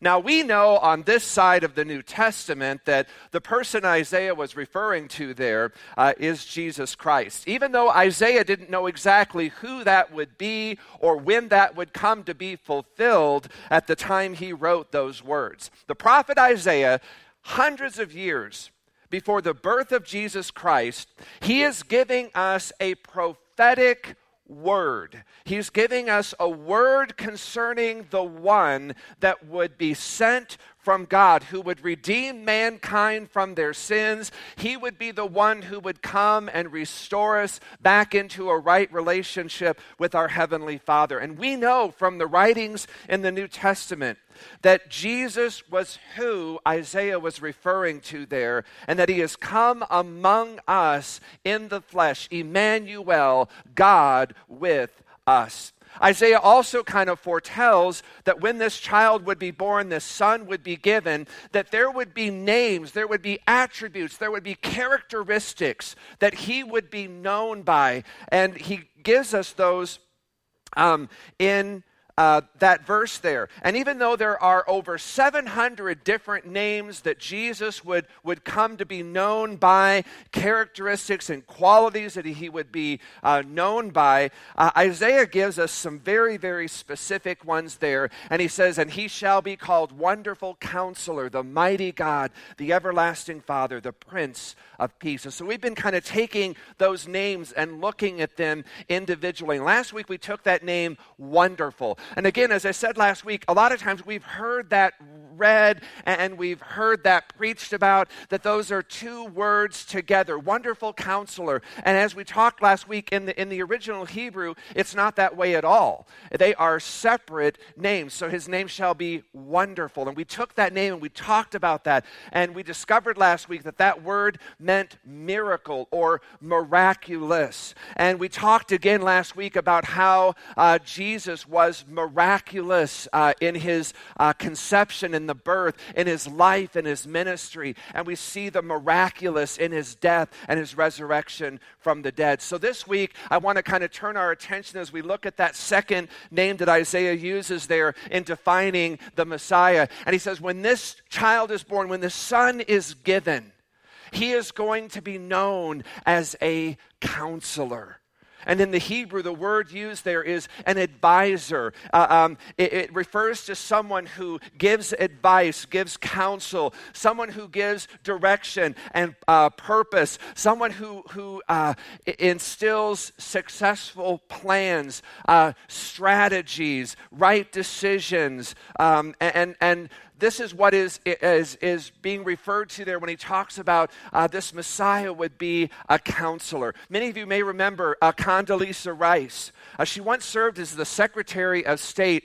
Now, we know on this side of the New Testament that the person Isaiah was referring to there uh, is Jesus Christ. Even though Isaiah didn't know exactly who that would be or when that would come to be fulfilled at the time he wrote those words. The prophet Isaiah, hundreds of years before the birth of Jesus Christ, he is giving us a prophetic word. He's giving us a word concerning the one that would be sent from God, who would redeem mankind from their sins. He would be the one who would come and restore us back into a right relationship with our Heavenly Father. And we know from the writings in the New Testament that Jesus was who Isaiah was referring to there, and that he has come among us in the flesh, Emmanuel, God with us. Isaiah also kind of foretells that when this child would be born, this son would be given, that there would be names, there would be attributes, there would be characteristics that he would be known by. And he gives us those um, in uh, that verse there. And even though there are over 700 different names that Jesus would, would come to be known by, characteristics and qualities that he would be uh, known by, uh, Isaiah gives us some very, very specific ones there. And he says, And he shall be called Wonderful Counselor, the Mighty God, the Everlasting Father, the Prince of Peace. And so we've been kind of taking those names and looking at them individually. Last week we took that name Wonderful. And again, as I said last week, a lot of times we've heard that read and we've heard that preached about, that those are two words together wonderful counselor. And as we talked last week in the, in the original Hebrew, it's not that way at all. They are separate names. So his name shall be wonderful. And we took that name and we talked about that. And we discovered last week that that word meant miracle or miraculous. And we talked again last week about how uh, Jesus was miraculous uh, in his uh, conception and the birth, in his life, in his ministry. And we see the miraculous in his death and his resurrection from the dead. So this week, I want to kind of turn our attention as we look at that second name that Isaiah uses there in defining the Messiah. And he says, When this child is born, when the son is given, he is going to be known as a counselor. And in the Hebrew, the word used there is an advisor. Uh, um, it, it, refers to someone who gives advice, gives counsel, someone who gives direction and uh, purpose, someone who, who uh, instills successful plans, uh, strategies, right decisions, um, and, and this is what is, is, is being referred to there when he talks about uh, this Messiah would be a counselor. Many of you may remember uh, Condoleezza Rice. Uh, she once served as the Secretary of State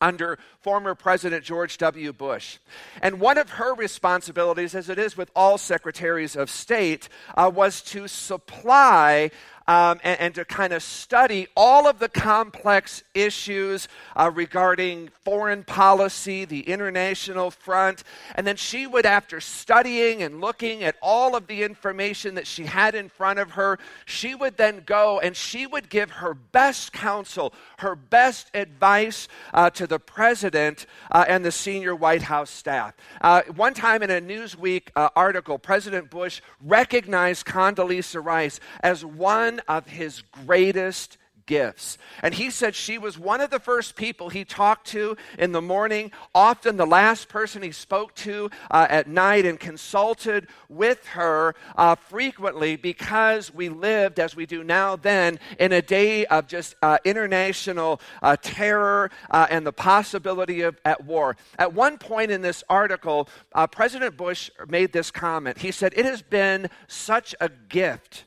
under former President George W. Bush. And one of her responsibilities, as it is with all secretaries of state, uh, was to supply um, and, and, to kind of study all of the complex issues uh, regarding foreign policy, the international front. And then she would, after studying and looking at all of the information that she had in front of her, she would then go and she would give her best counsel, her best advice uh, to the president uh, and the senior White House staff. Uh, one time in a Newsweek uh, article, President Bush recognized Condoleezza Rice as one of his greatest gifts. And he said she was one of the first people he talked to in the morning, often the last person he spoke to uh, at night, and consulted with her uh, frequently because we lived, as we do now then, in a day of just uh, international uh, terror uh, and the possibility of at war. At one point in this article, uh, President Bush made this comment. He said, It has been such a gift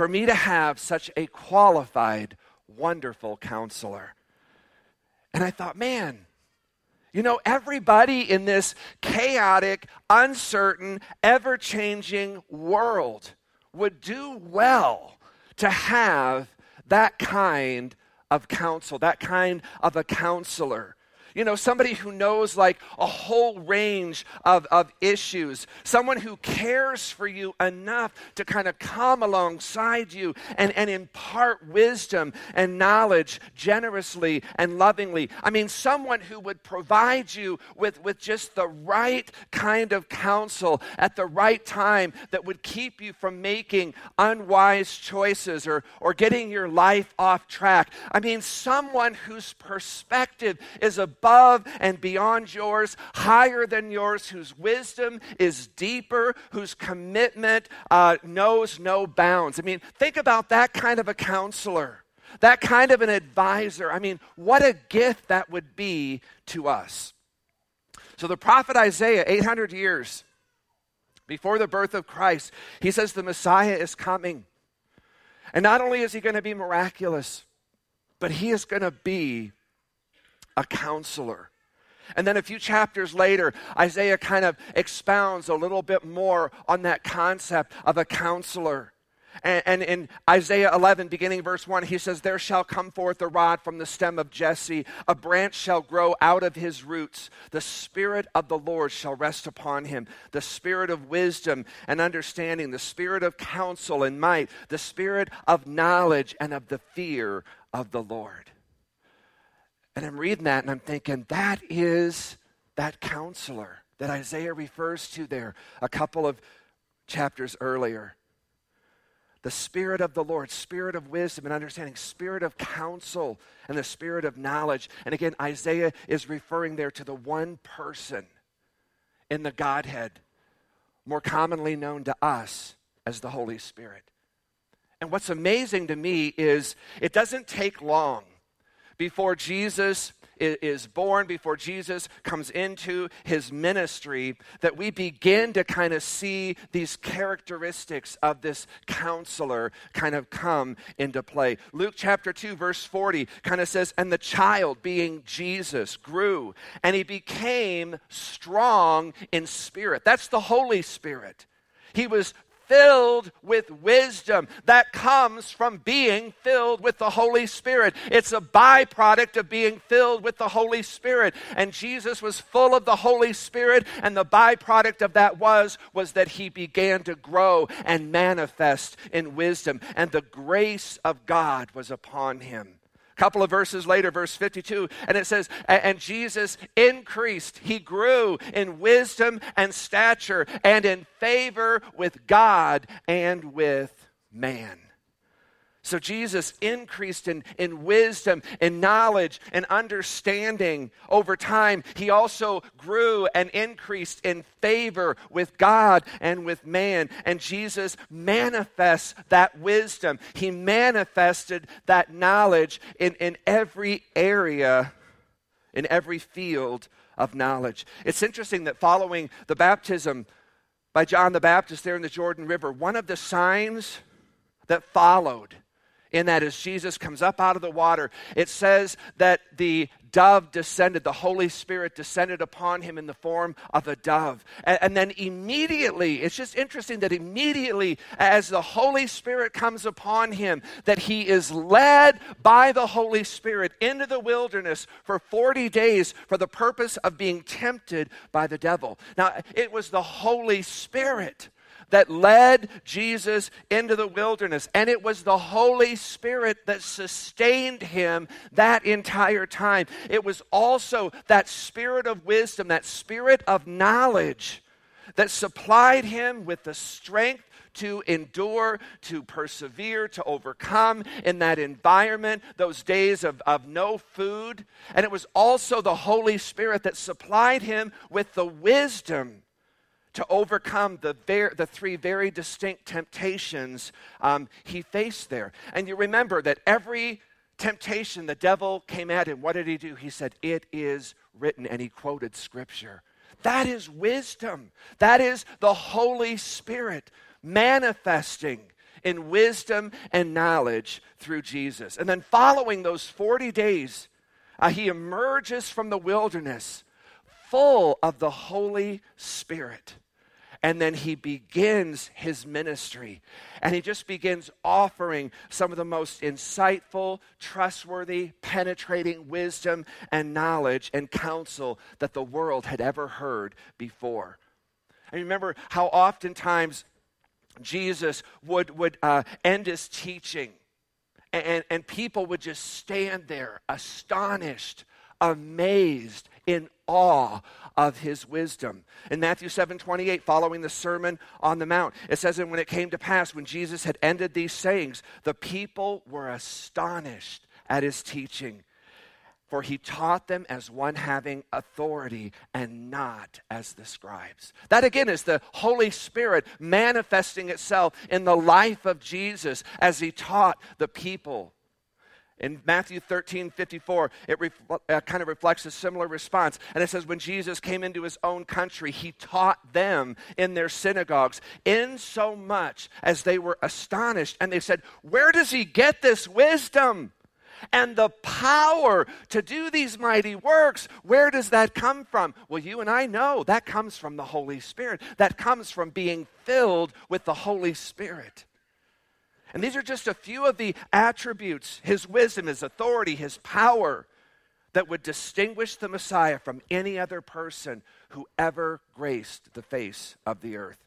for me to have such a qualified, wonderful counselor. And I thought, man, you know, everybody in this chaotic, uncertain, ever changing world would do well to have that kind of counsel, that kind of a counselor. You know, somebody who knows like a whole range of, of issues, someone who cares for you enough to kind of come alongside you and, and impart wisdom and knowledge generously and lovingly. I mean, someone who would provide you with, with just the right kind of counsel at the right time that would keep you from making unwise choices or, or getting your life off track. I mean, someone whose perspective is a above and beyond yours, higher than yours, whose wisdom is deeper, whose commitment uh, knows no bounds. I mean, think about that kind of a counselor, that kind of an advisor. I mean, what a gift that would be to us. So, the prophet Isaiah, 800 years before the birth of Christ, he says the Messiah is coming. And not only is he going to be miraculous, but he is going to be a counselor. And then a few chapters later, Isaiah kind of expounds a little bit more on that concept of a counselor. And, and, in Isaiah 11, beginning verse 1, he says, There shall come forth a rod from the stem of Jesse, a branch shall grow out of his roots. The Spirit of the Lord shall rest upon him the Spirit of wisdom and understanding, the Spirit of counsel and might, the Spirit of knowledge and of the fear of the Lord. And I'm reading that and I'm thinking, that is that counselor that Isaiah refers to there a couple of chapters earlier. The Spirit of the Lord, Spirit of wisdom and understanding, Spirit of counsel, and the Spirit of knowledge. And again, Isaiah is referring there to the one person in the Godhead, more commonly known to us as the Holy Spirit. And what's amazing to me is it doesn't take long before Jesus is born, before Jesus comes into his ministry, that we begin to kind of see these characteristics of this counselor kind of come into play. Luke chapter 2, verse 40 kind of says, And the child, being Jesus, grew, and he became strong in spirit. That's the Holy Spirit. He was filled with wisdom that comes from being filled with the Holy Spirit. It's a byproduct of being filled with the Holy Spirit. And Jesus was full of the Holy Spirit, and the byproduct of that was was that he began to grow and manifest in wisdom, and the grace of God was upon him couple of verses later, verse 52, and it says, And Jesus increased, he grew in wisdom and stature and in favor with God and with man. So Jesus increased in, in wisdom and knowledge and understanding over time. He also grew and increased in favor with God and with man. And Jesus manifests that wisdom. He manifested that knowledge in, in every area, in every field of knowledge. It's interesting that following the baptism by John the Baptist there in the Jordan River, one of the signs that followed in that as Jesus comes up out of the water, it says that the dove descended, the Holy Spirit descended upon him in the form of a dove. And, and, then immediately, it's just interesting that immediately, as the Holy Spirit comes upon him, that he is led by the Holy Spirit into the wilderness for 40 days for the purpose of being tempted by the devil. Now, it was the Holy Spirit that led Jesus into the wilderness. And it was the Holy Spirit that sustained him that entire time. It was also that spirit of wisdom, that spirit of knowledge that supplied him with the strength to endure, to persevere, to overcome in that environment, those days of, of no food. And it was also the Holy Spirit that supplied him with the wisdom to overcome the, ver- the three very distinct temptations um, he faced there. And you remember that every temptation the devil came at him, what did he do? He said, It is written, and he quoted scripture. That is wisdom. That is the Holy Spirit manifesting in wisdom and knowledge through Jesus. And then following those 40 days, uh, he emerges from the wilderness full of the Holy Spirit. And then he begins his ministry. And he just begins offering some of the most insightful, trustworthy, penetrating wisdom and knowledge and counsel that the world had ever heard before. I remember how oftentimes Jesus would, would uh, end his teaching, and, and people would just stand there astonished, amazed, in awe of his wisdom. In Matthew 7 28, following the Sermon on the Mount, it says, And when it came to pass, when Jesus had ended these sayings, the people were astonished at his teaching. For he taught them as one having authority and not as the scribes. That again is the Holy Spirit manifesting itself in the life of Jesus as he taught the people in Matthew 13, 54, it uh, kind of reflects a similar response. And it says, When Jesus came into his own country, he taught them in their synagogues, in so much as they were astonished. And they said, Where does he get this wisdom? And the power to do these mighty works, where does that come from? Well, you and I know that comes from the Holy Spirit. That comes from being filled with the Holy Spirit. And these are just a few of the attributes his wisdom, his authority, his power that would distinguish the Messiah from any other person who ever graced the face of the earth.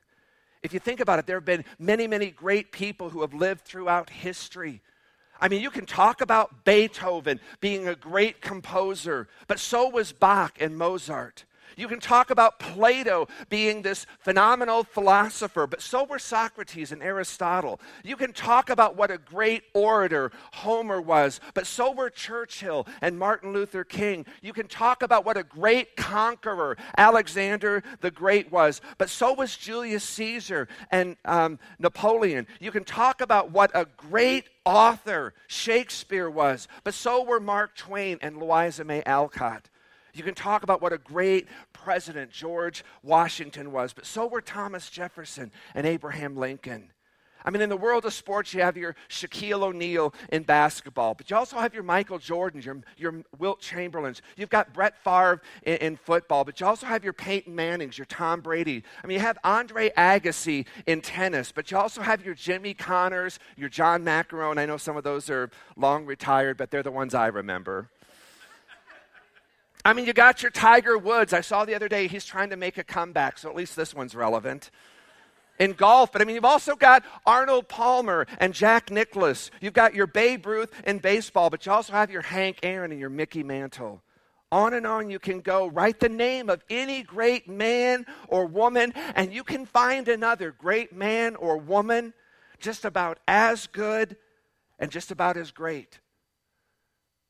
If you think about it, there have been many, many great people who have lived throughout history. I mean, you can talk about Beethoven being a great composer, but so was Bach and Mozart. You can talk about Plato being this phenomenal philosopher, but so were Socrates and Aristotle. You can talk about what a great orator Homer was, but so were Churchill and Martin Luther King. You can talk about what a great conqueror Alexander the Great was, but so was Julius Caesar and um, Napoleon. You can talk about what a great author Shakespeare was, but so were Mark Twain and Louisa May Alcott. You can talk about what a great president George Washington was, but so were Thomas Jefferson and Abraham Lincoln. I mean, in the world of sports, you have your Shaquille O'Neal in basketball, but you also have your Michael Jordans, your, your Wilt Chamberlains. You've got Brett Favre in, in, football, but you also have your Peyton Mannings, your Tom Brady. I mean, you have Andre Agassi in tennis, but you also have your Jimmy Connors, your John McEnroe. I know some of those are long retired, but they're the ones I remember. I mean, you got your Tiger Woods. I saw the other day he's trying to make a comeback, so at least this one's relevant. In golf, but I mean, you've also got Arnold Palmer and Jack Nicklaus. You've got your Babe Ruth in baseball, but you also have your Hank Aaron and your Mickey Mantle. On and on you can go. Write the name of any great man or woman, and you can find another great man or woman just about as good and just about as great.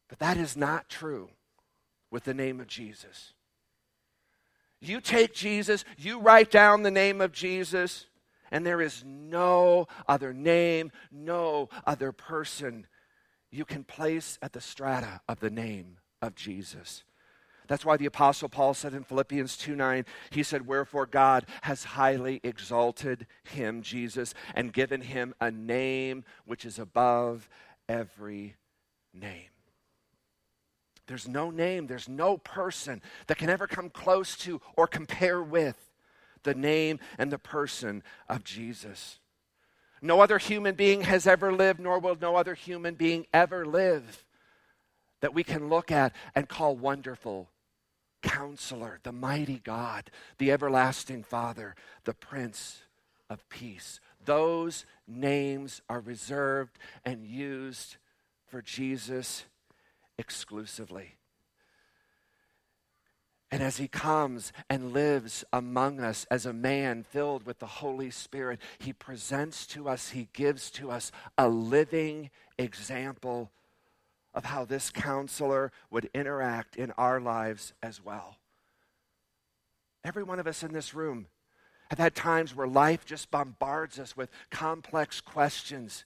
But that is not true with the name of Jesus. You take Jesus, you write down the name of Jesus, and there is no other name, no other person you can place at the strata of the name of Jesus. That's why the Apostle Paul said in Philippians 2 9, he said, Wherefore God has highly exalted him, Jesus, and given him a name which is above every name. There's no name, there's no person that can ever come close to or compare with the name and the person of Jesus. No other human being has ever lived, nor will no other human being ever live that we can look at and call wonderful. Counselor, the mighty God, the everlasting Father, the Prince of Peace. Those names are reserved and used for Jesus exclusively. And as he comes and lives among us as a man filled with the Holy Spirit, he presents to us, he gives to us a living example of how this counselor would interact in our lives as well. Every one of us in this room have had times where life just bombards us with complex questions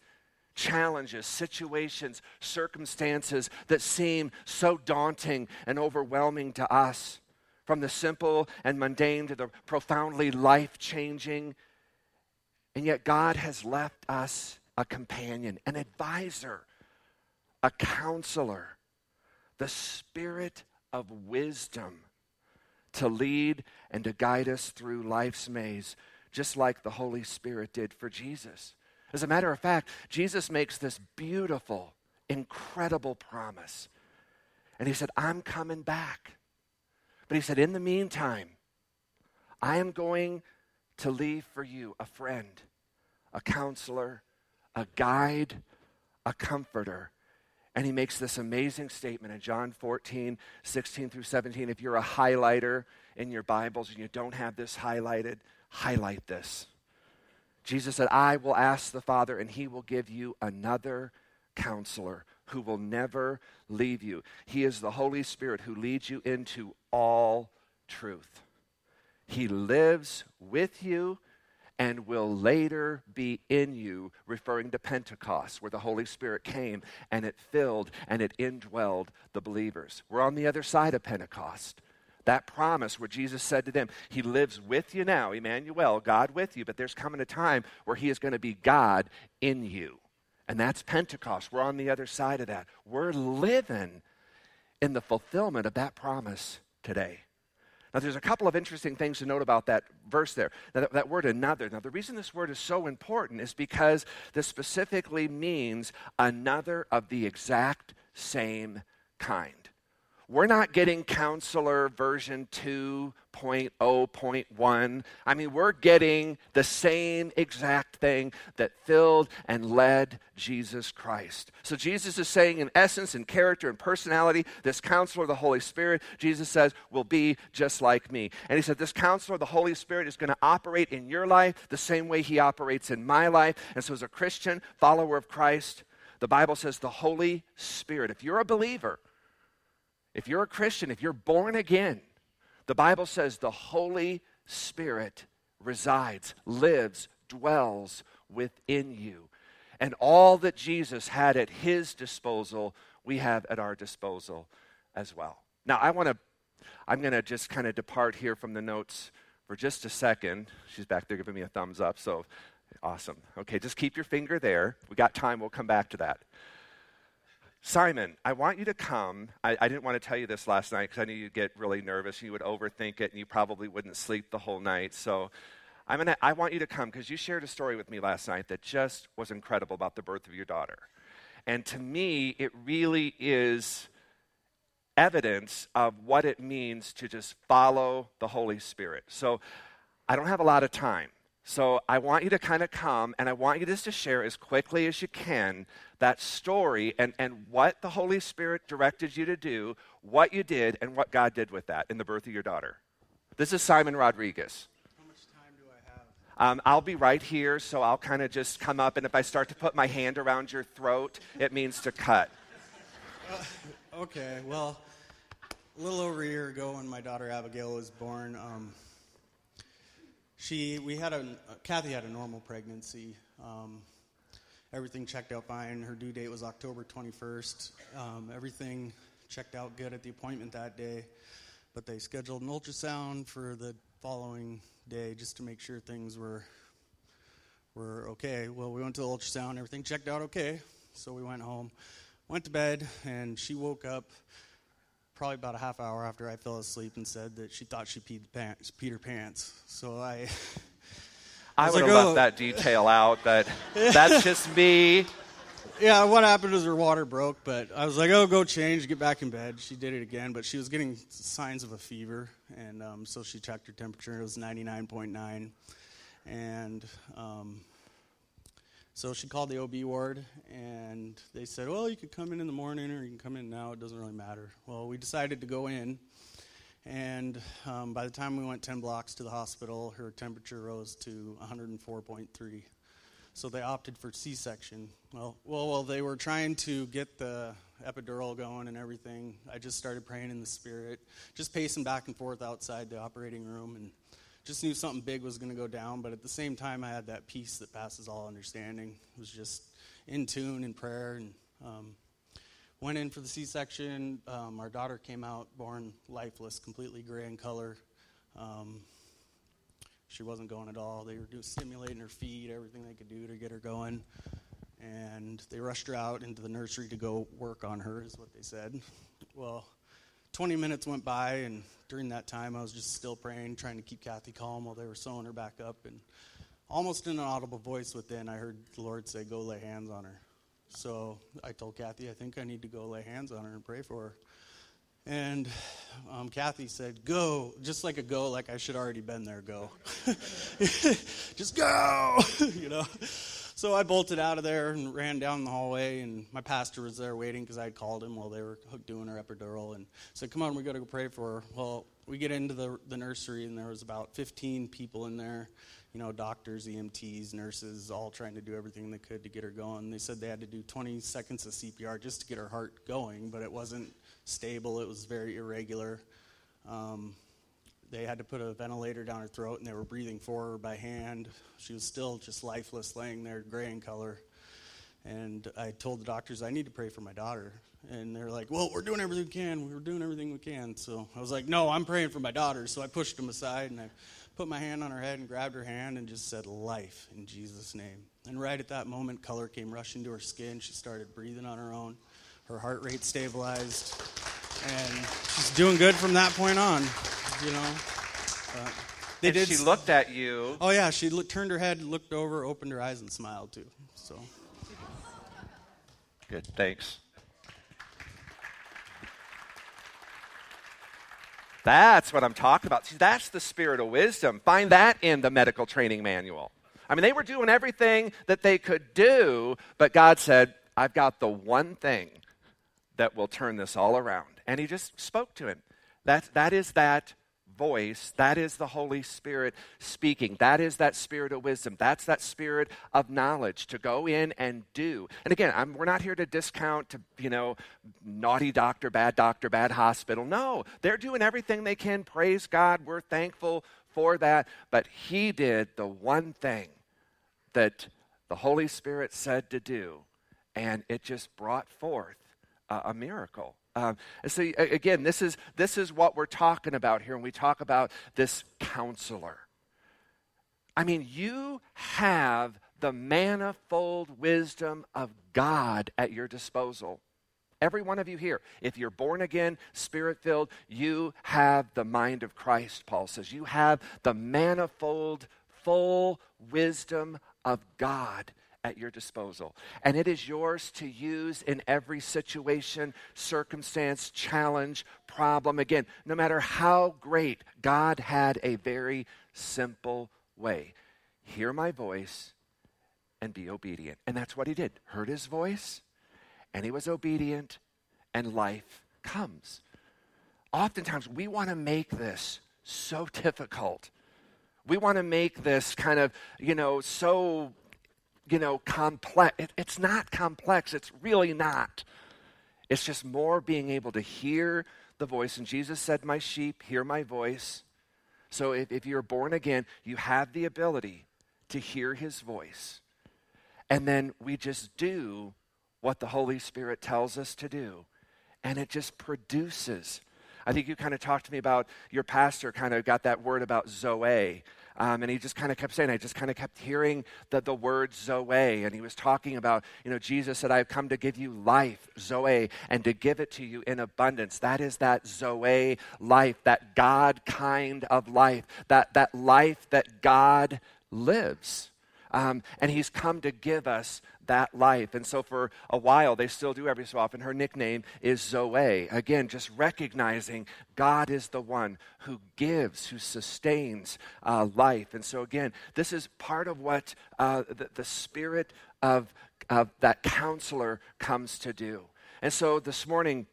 challenges, situations, circumstances that seem so daunting and overwhelming to us, from the simple and mundane to the profoundly life changing. And yet, God has left us a companion, an advisor, a counselor, the spirit of wisdom to lead and to guide us through life's maze just like the Holy Spirit did for Jesus. As a matter of fact, Jesus makes this beautiful, incredible promise. And he said, I'm coming back. But he said, in the meantime, I am going to leave for you a friend, a counselor, a guide, a comforter. And he makes this amazing statement in John 14, 16 through 17. If you're a highlighter in your Bibles and you don't have this highlighted, highlight this. Jesus said, I will ask the Father, and he will give you another counselor who will never leave you. He is the Holy Spirit who leads you into all truth. He lives with you and will later be in you, referring to Pentecost, where the Holy Spirit came and it filled and it indwelled the believers. We're on the other side of Pentecost. That promise where Jesus said to them, He lives with you now, Emmanuel, God with you, but there's coming a time where He is going to be God in you. And that's Pentecost. We're on the other side of that. We're living in the fulfillment of that promise today. Now, there's a couple of interesting things to note about that verse there, that, that word another. Now, the reason this word is so important is because this specifically means another of the exact same kind. We're not getting counselor version 2.0.1. I mean, we're getting the same exact thing that filled and led Jesus Christ. So Jesus is saying, in essence, in character and personality, this counselor, the Holy Spirit, Jesus says, will be just like me. And he said, this counselor, the Holy Spirit, is going to operate in your life the same way he operates in my life. And so, as a Christian, follower of Christ, the Bible says the Holy Spirit, if you're a believer, if you're a Christian, if you're born again, the Bible says the Holy Spirit resides, lives, dwells within you. And all that Jesus had at his disposal, we have at our disposal as well. Now, I want to, I'm going to just kind of depart here from the notes for just a second. She's back there giving me a thumbs up, so awesome. Okay, just keep your finger there. We got time, we'll come back to that. Simon, I want you to come. I, I didn't want to tell you this last night because I knew you'd get really nervous and you would overthink it and you probably wouldn't sleep the whole night. So I'm gonna, I want you to come because you shared a story with me last night that just was incredible about the birth of your daughter. And to me, it really is evidence of what it means to just follow the Holy Spirit. So I don't have a lot of time. So I want you to kind of come and I want you just to share as quickly as you can that story and, and what the Holy Spirit directed you to do, what you did, and what God did with that in the birth of your daughter. This is Simon Rodriguez. How much time do I have? Um, I'll be right here, so I'll kind of just come up, and if I start to put my hand around your throat, it means to cut. Uh, okay, well, a little over a year ago when my daughter Abigail was born, um, she we had a Kathy had a normal pregnancy. Um, everything checked out fine. Her due date was October 21st. Um, everything checked out good at the appointment that day, but they scheduled an ultrasound for the following day just to make sure things were were okay. Well, we went to the ultrasound. Everything checked out okay, so we went home, went to bed, and she woke up probably about a half hour after I fell asleep and said that she thought she peed, pants, peed her pants. So I. I, I would like, have oh. left that detail out, but that's just me. Yeah, what happened is her water broke, but I was like, oh, go change, get back in bed. She did it again, but she was getting signs of a fever, and um, so she checked her temperature. It was 99.9. And um, so she called the OB ward, and they said, Well, you could come in in the morning or you can come in now. It doesn't really matter. Well, we decided to go in, and um, by the time we went 10 blocks to the hospital, her temperature rose to 104.3. So they opted for C section. Well, well, well, they were trying to get the epidural going and everything. I just started praying in the spirit, just pacing back and forth outside the operating room, and just knew something big was going to go down, but at the same time, I had that peace that passes all understanding. It was just in tune in prayer and um, went in for the C-section. Um, our daughter came out born lifeless, completely gray in color. Um, she wasn't going at all. They were doing, stimulating her feet, everything they could do to get her going. And they rushed her out into the nursery to go work on her, is what they said. Well, 20 minutes went by, and during that time, I was just still praying, trying to keep Kathy calm while they were sewing her back up. And almost in an audible voice within, I heard the Lord say, Go lay hands on her. So I told Kathy, I think I need to go lay hands on her and pray for her. And um, Kathy said, Go, just like a go, like I should already been there, go. just go, you know. So I bolted out of there and ran down the hallway, and my pastor was there waiting because I had called him while they were doing her epidural and said, Come on, we got to go pray for her. Well, we get into the, the nursery, and there was about 15 people in there, you know, doctors, EMTs, nurses, all trying to do everything they could to get her going. They said they had to do 20 seconds of CPR just to get her heart going, but it wasn't stable, it was very irregular. Um, they had to put a ventilator down her throat and they were breathing for her by hand. She was still just lifeless, laying there, gray in color. And I told the doctors, I need to pray for my daughter. And they're like, Well, we're doing everything we can. We're doing everything we can. So I was like, No, I'm praying for my daughter. So I pushed them aside and I put my hand on her head and grabbed her hand and just said, Life in Jesus' name. And right at that moment, color came rushing to her skin. She started breathing on her own. Her heart rate stabilized. And she's doing good from that point on you know. But they and did. She looked at you. Oh yeah, she looked, turned her head, looked over, opened her eyes, and smiled too. So. Good. Thanks. That's what I'm talking about. See, that's the spirit of wisdom. Find that in the medical training manual. I mean, they were doing everything that they could do, but God said, I've got the one thing that will turn this all around. And he just spoke to him. That, that is that voice, that is the Holy Spirit speaking. That is that spirit of wisdom. That's that spirit of knowledge to go in and do. And again, I'm, we're not here to discount, to, you know, naughty doctor, bad doctor, bad hospital. No, they're doing everything they can. Praise God. We're thankful for that. But He did the one thing that the Holy Spirit said to do, and it just brought forth a, a miracle. Um, so, again, this is, this is what we're talking about here when we talk about this counselor. I mean, you have the manifold wisdom of God at your disposal. Every one of you here, if you're born again, spirit filled, you have the mind of Christ, Paul says. You have the manifold, full wisdom of God at your disposal. And it is yours to use in every situation, circumstance, challenge, problem. Again, no matter how great, God had a very simple way hear my voice and be obedient. And that's what he did. Heard his voice, and he was obedient, and life comes. Oftentimes, we want to make this so difficult. We want to make this kind of, you know, so you know, complex. It, it's not complex. It's really not. It's just more being able to hear the voice. And Jesus said, My sheep hear my voice. So if, if you're born again, you have the ability to hear his voice. And then we just do what the Holy Spirit tells us to do. And it just produces. I think you kind of talked to me about your pastor kind of got that word about Zoe. Um, and he just kind of kept saying, I just kind of kept hearing the, the word Zoe. And he was talking about, you know, Jesus said, I've come to give you life, Zoe, and to give it to you in abundance. That is that Zoe life, that God kind of life, that, that life that God lives. Um, and he's come to give us that life. And so for a while, they still do every so often. Her nickname is Zoe. Again, just recognizing God is the one who gives, who sustains uh, life. And so again, this is part of what uh, the, the spirit of, of that counselor comes to do. And so this morning,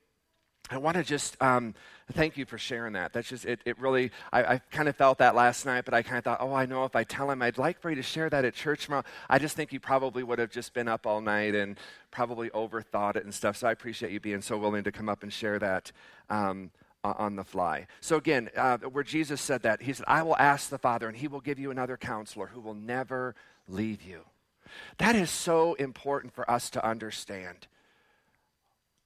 I want to just um, thank you for sharing that. That's just, it, it really, I, I kind of felt that last night, but I kind of thought, oh, I know if I tell him I'd like for you to share that at church tomorrow, I just think he probably would have just been up all night and probably overthought it and stuff. So I appreciate you being so willing to come up and share that um, on the fly. So again, uh, where Jesus said that, he said, I will ask the Father, and he will give you another counselor who will never leave you. That is so important for us to understand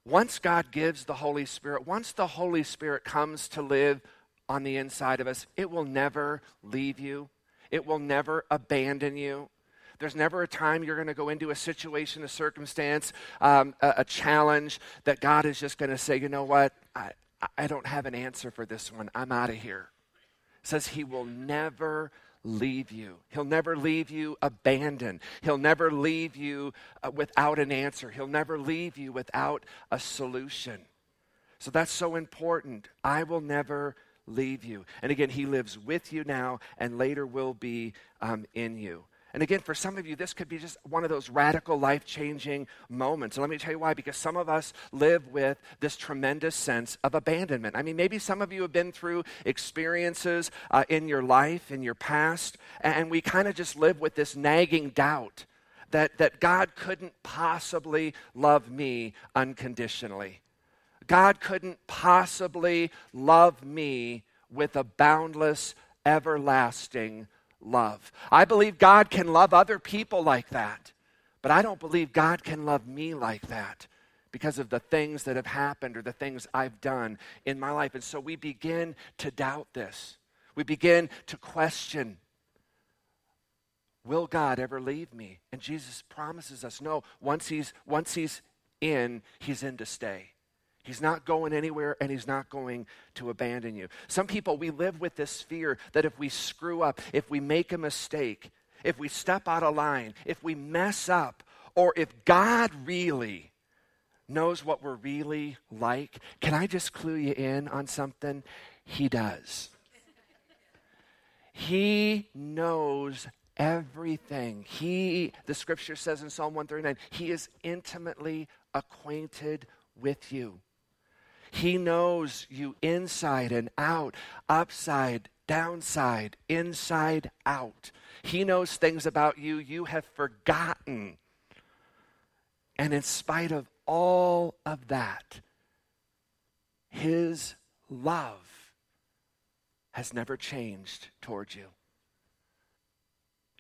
once God gives the Holy Spirit, once the Holy Spirit comes to live on the inside of us, it will never leave you, it will never abandon you. There's never a time you're going to go into a situation, a circumstance, um, a, a, challenge that God is just going to say, you know what? I, I don't have an answer for this one. I'm out of here. It says he will never leave you. He'll never leave you abandoned. He'll never leave you uh, without an answer. He'll never leave you without a solution. So that's so important. I will never leave you. And again, he lives with you now and later will be um, in you. And again, for some of you, this could be just one of those radical, life changing moments. And let me tell you why because some of us live with this tremendous sense of abandonment. I mean, maybe some of you have been through experiences uh, in your life, in your past, and we kind of just live with this nagging doubt that, that God couldn't possibly love me unconditionally. God couldn't possibly love me with a boundless, everlasting love. I believe God can love other people like that, but I don't believe God can love me like that because of the things that have happened or the things I've done in my life. And so we begin to doubt this. We begin to question Will God ever leave me? And Jesus promises us no, once he's, once he's in, he's in to stay. He's not going anywhere and he's not going to abandon you. Some people, we live with this fear that if we screw up, if we make a mistake, if we step out of line, if we mess up, or if God really knows what we're really like, can I just clue you in on something? He does. He knows everything. He, the scripture says in Psalm 139, He is intimately acquainted with you. He knows you inside and out, upside, downside, inside out. He knows things about you you have forgotten. And in spite of all of that, His love has never changed towards you.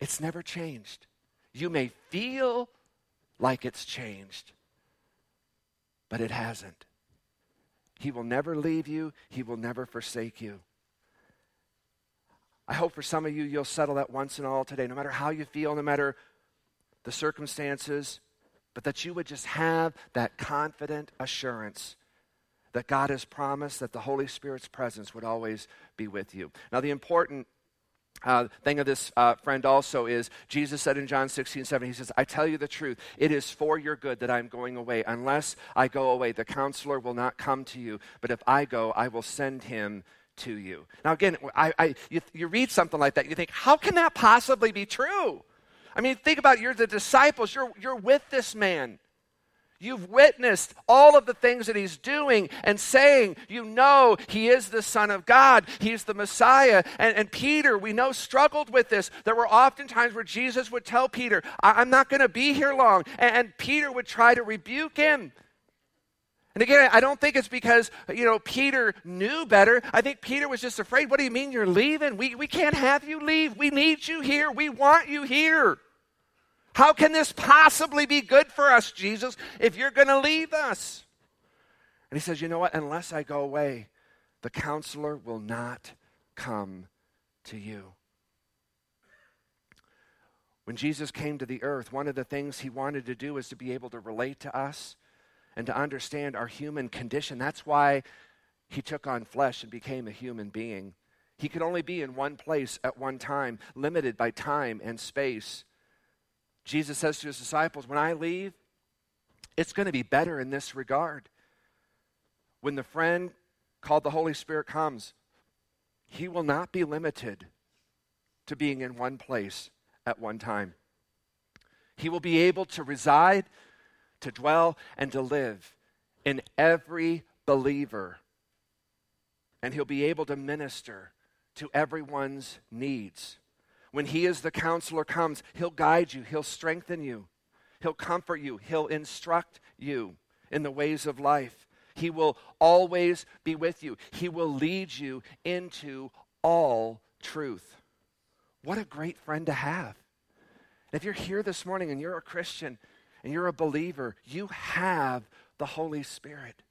It's never changed. You may feel like it's changed, but it hasn't. He will never leave you, He will never forsake you. I hope for some of you, you'll settle that once and all today, no matter how you feel, no matter the circumstances, but that you would just have that confident assurance that God has promised that the Holy Spirit's presence would always be with you. Now, the important uh, thing of this uh, friend also is Jesus said in John 16, 7, He says, I tell you the truth, it is for your good that I'm going away. Unless I go away, the counselor will not come to you. But if I go, I will send him to you. Now, again, I, I, you, you read something like that, you think, how can that possibly be true? I mean, think about it. You're the disciples, you're, you're with this man. You've witnessed all of the things that he's doing and saying. You know he is the Son of God. He's the Messiah. And, and Peter, we know, struggled with this. There were often times where Jesus would tell Peter, I- am not going to be here long. And, and Peter would try to rebuke him. And again, I don't think it's because, you know, Peter knew better. I think Peter was just afraid. What do you mean you're leaving? We, we can't have you leave. We need you here. We want you here. How can this possibly be good for us, Jesus, if you're going to leave us? And he says, You know what? Unless I go away, the counselor will not come to you. When Jesus came to the earth, one of the things he wanted to do was to be able to relate to us and to understand our human condition. That's why he took on flesh and became a human being. He could only be in one place at one time, limited by time and space. Jesus says to his disciples, When I leave, it's going to be better in this regard. When the friend called the Holy Spirit comes, he will not be limited to being in one place at one time. He will be able to reside, to dwell, and to live in every believer. And he'll be able to minister to everyone's needs. When He is the counselor comes, He'll guide you, He'll strengthen you, He'll comfort you, He'll instruct you in the ways of life. He will always be with you, He will lead you into all truth. What a great friend to have. If you're here this morning and you're a Christian and you're a believer, you have the Holy Spirit.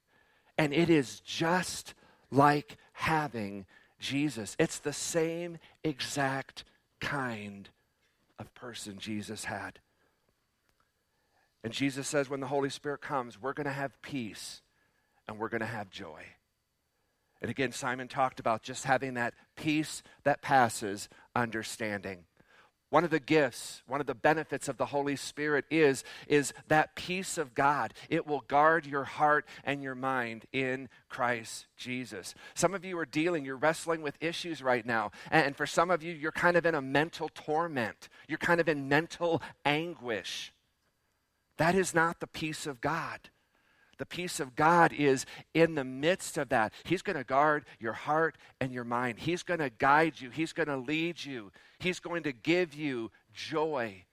And it is just like having Jesus. It's the same exact kind of person Jesus had. And Jesus says, when the Holy Spirit comes, we're going to have peace and we're going to have joy. And again, Simon talked about just having that peace that passes understanding. One of the gifts, one of the benefits of the Holy Spirit is, is that peace of God. It will guard your heart and your mind in Christ Jesus. Some of you are dealing, you're wrestling with issues right now. And for some of you, you're kind of in a mental torment. You're kind of in mental anguish. That is not the peace of God. The peace of God is in the midst of that. He's going to guard your heart and your mind. He's going to guide you. He's going to lead you. He's going to give you joy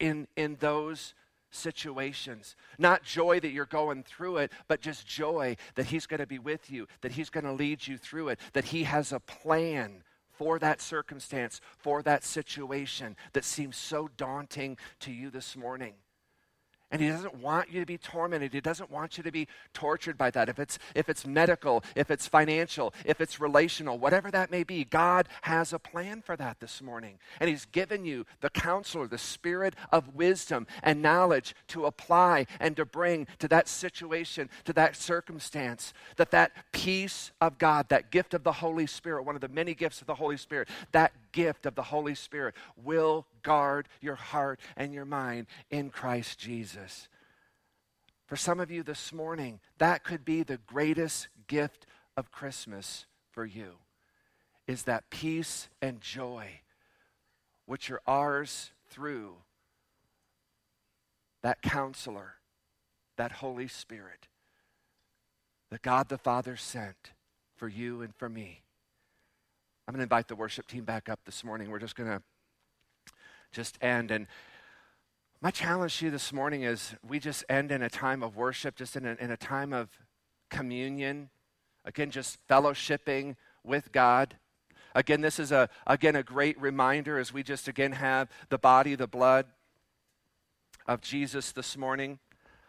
in, in those situations. Not joy that you're going through it, but just joy that He's going to be with you, that He's going to lead you through it, that He has a plan for that circumstance, for that situation that seems so daunting to you this morning. And he doesn't want you to be tormented. He doesn't want you to be tortured by that. If it's, if it's medical, if it's financial, if it's relational, whatever that may be, God has a plan for that this morning. And he's given you the counselor, the spirit of wisdom and knowledge to apply and to bring to that situation, to that circumstance. That that peace of God, that gift of the Holy Spirit, one of the many gifts of the Holy Spirit, that gift of the Holy Spirit will guard your heart and your mind in Christ Jesus. For some of you this morning, that could be the greatest gift of Christmas for you is that peace and joy which are ours through that counselor, that Holy Spirit that God the Father sent for you and for me. I'm going to invite the worship team back up this morning. We're just going to just end. And my challenge to you this morning is we just end in a time of worship, just in a, in a time of communion. Again, just fellowshipping with God. Again, this is a again a great reminder as we just again have the body, the blood of Jesus this morning.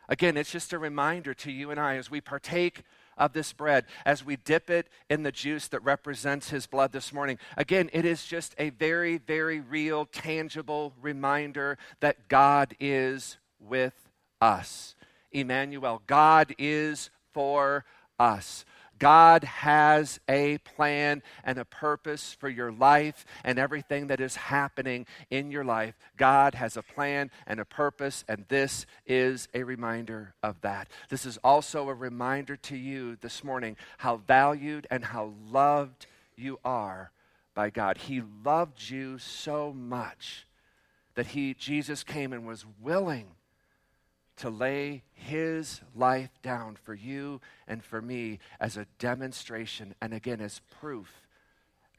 Again, it's just a reminder to you and I as we partake of this bread as we dip it in the juice that represents his blood this morning. Again, it is just a very, very real, tangible reminder that God is with us. Emmanuel, God is for us. God has a plan and a purpose for your life and everything that is happening in your life. God has a plan and a purpose, and this is a reminder of that. This is also a reminder to you this morning how valued and how loved you are by God. He loved you so much that he Jesus came and was willing to lay his life down for you and for me as a demonstration and again as proof,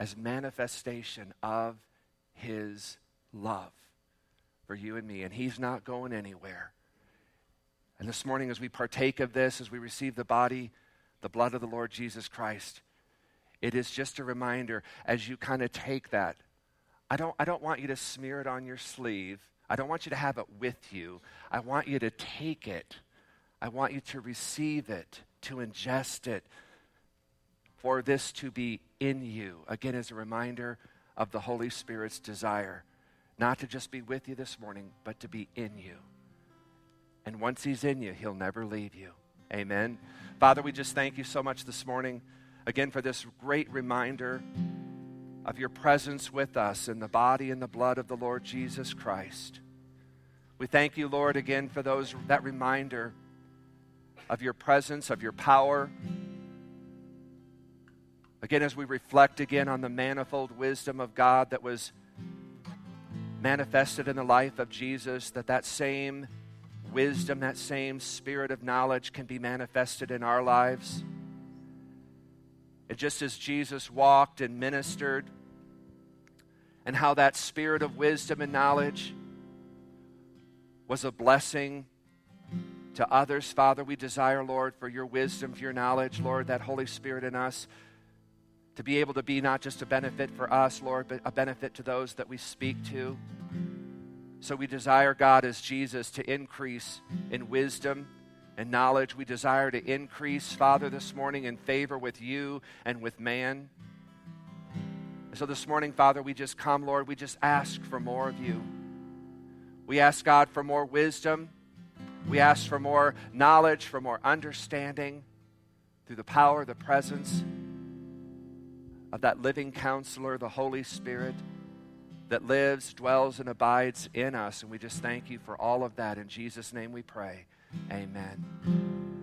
as manifestation of his love for you and me. And he's not going anywhere. And this morning, as we partake of this, as we receive the body, the blood of the Lord Jesus Christ, it is just a reminder as you kind of take that. I don't, I don't want you to smear it on your sleeve I don't want you to have it with you. I want you to take it. I want you to receive it, to ingest it, for this to be in you. Again, as a reminder of the Holy Spirit's desire, not to just be with you this morning, but to be in you. And once He's in you, He'll never leave you. Amen. Father, we just thank you so much this morning, again, for this great reminder of your presence with us in the body and the blood of the Lord Jesus Christ. We thank you, Lord, again for those that reminder of your presence, of your power. Again, as we reflect again on the manifold wisdom of God that was manifested in the life of Jesus, that that same wisdom, that same spirit of knowledge can be manifested in our lives. And just as Jesus walked and ministered, and how that spirit of wisdom and knowledge was a blessing to others, Father, we desire, Lord, for your wisdom, for your knowledge, Lord, that Holy Spirit in us, to be able to be not just a benefit for us, Lord, but a benefit to those that we speak to. So we desire, God, as Jesus, to increase in wisdom and knowledge. We desire to increase, Father, this morning in favor with you and with man. And so this morning, Father, we just come, Lord, we just ask for more of you. We ask God for more wisdom. We ask for more knowledge, for more understanding through the power, the presence, of that living counselor, the Holy Spirit, that lives, dwells, and abides in us. And we just thank you for all of that. In Jesus' name we pray. Amen.